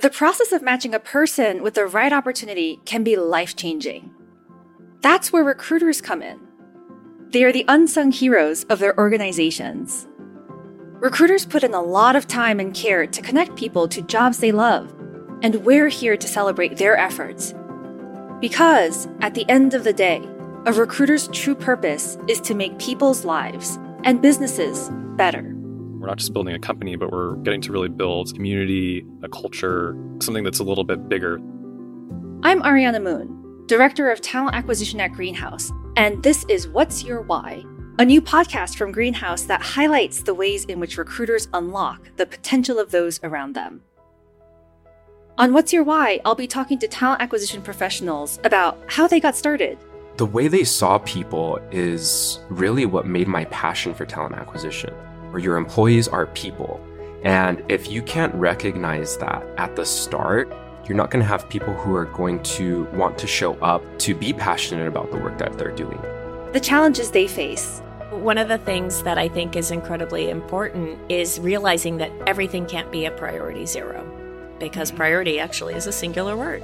The process of matching a person with the right opportunity can be life changing. That's where recruiters come in. They are the unsung heroes of their organizations. Recruiters put in a lot of time and care to connect people to jobs they love, and we're here to celebrate their efforts. Because, at the end of the day, a recruiter's true purpose is to make people's lives and businesses better. We're not just building a company, but we're getting to really build community, a culture, something that's a little bit bigger. I'm Ariana Moon, Director of Talent Acquisition at Greenhouse, and this is What's Your Why? A new podcast from Greenhouse that highlights the ways in which recruiters unlock the potential of those around them. On What's Your Why, I'll be talking to talent acquisition professionals about how they got started. The way they saw people is really what made my passion for talent acquisition, where your employees are people. And if you can't recognize that at the start, you're not going to have people who are going to want to show up to be passionate about the work that they're doing. The challenges they face. One of the things that I think is incredibly important is realizing that everything can't be a priority zero because mm-hmm. priority actually is a singular word.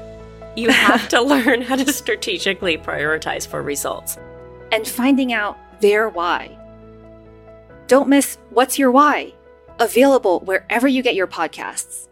You have to learn how to strategically prioritize for results. And finding out their why. Don't miss What's Your Why? Available wherever you get your podcasts.